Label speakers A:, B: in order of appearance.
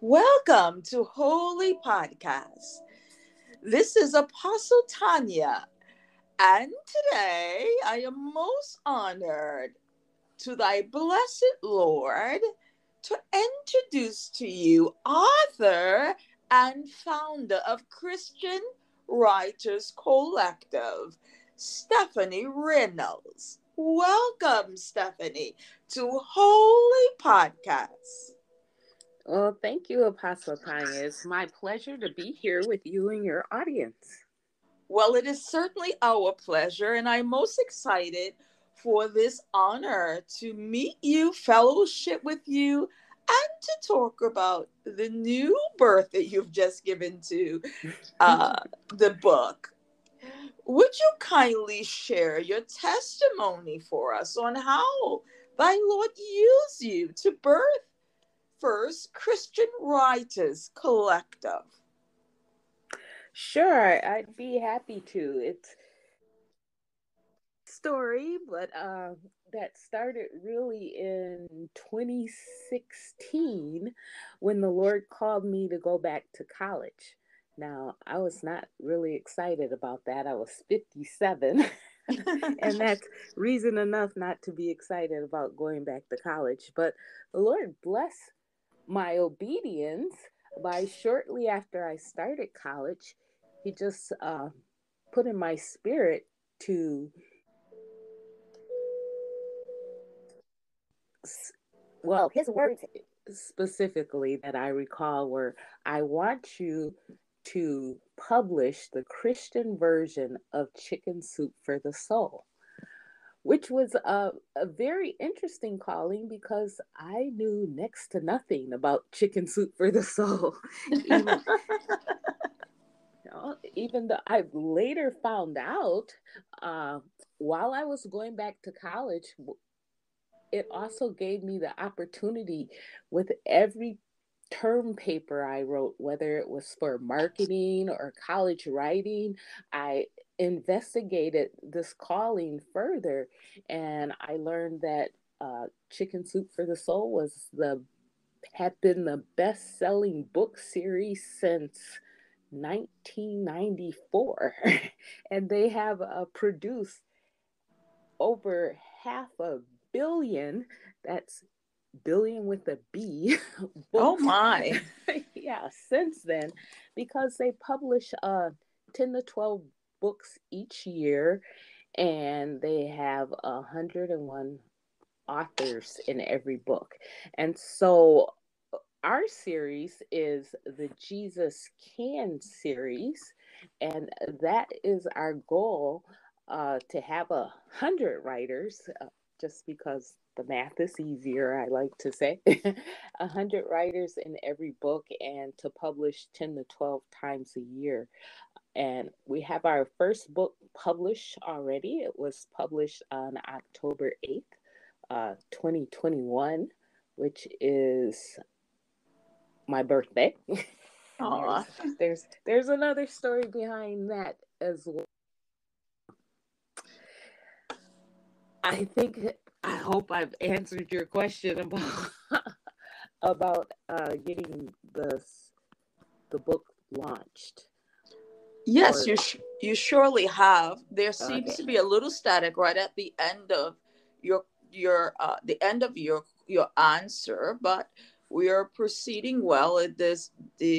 A: Welcome to Holy Podcast. This is Apostle Tanya, and today I am most honored to thy blessed Lord to introduce to you author and founder of Christian Writers Collective, Stephanie Reynolds. Welcome, Stephanie, to Holy Podcast.
B: Well, thank you, Apostle Tanya. It's my pleasure to be here with you and your audience.
A: Well, it is certainly our pleasure, and I'm most excited for this honor to meet you, fellowship with you, and to talk about the new birth that you've just given to uh, the book. Would you kindly share your testimony for us on how thy Lord used you to birth First Christian Writers Collective?
B: Sure, I'd be happy to. It's story, but uh, that started really in 2016 when the Lord called me to go back to college. Now, I was not really excited about that. I was 57. and that's reason enough not to be excited about going back to college. But the Lord bless my obedience by shortly after I started college, he just uh, put in my spirit to, well, his words. specifically that I recall were I want you to publish the Christian version of Chicken Soup for the Soul which was a, a very interesting calling because I knew next to nothing about chicken soup for the soul. even, you know, even though I later found out uh, while I was going back to college, it also gave me the opportunity with every term paper I wrote, whether it was for marketing or college writing, I investigated this calling further and I learned that uh, Chicken Soup for the Soul was the had been the best selling book series since 1994 and they have uh, produced over half a billion that's billion with a b
A: oh my.
B: Yeah since then because they publish uh 10 to 12 books each year, and they have 101 authors in every book. And so our series is the Jesus Can series, and that is our goal uh, to have a hundred writers, uh, just because the math is easier, I like to say. A hundred writers in every book, and to publish ten to twelve times a year. And we have our first book published already. It was published on October 8th, uh, 2021, which is my birthday. there's, there's there's another story behind that as well. I think I hope I've answered your question about about uh, getting the the book launched.
A: Yes, or... you sh- you surely have. There seems okay. to be a little static right at the end of your your uh, the end of your your answer, but we are proceeding well. It is the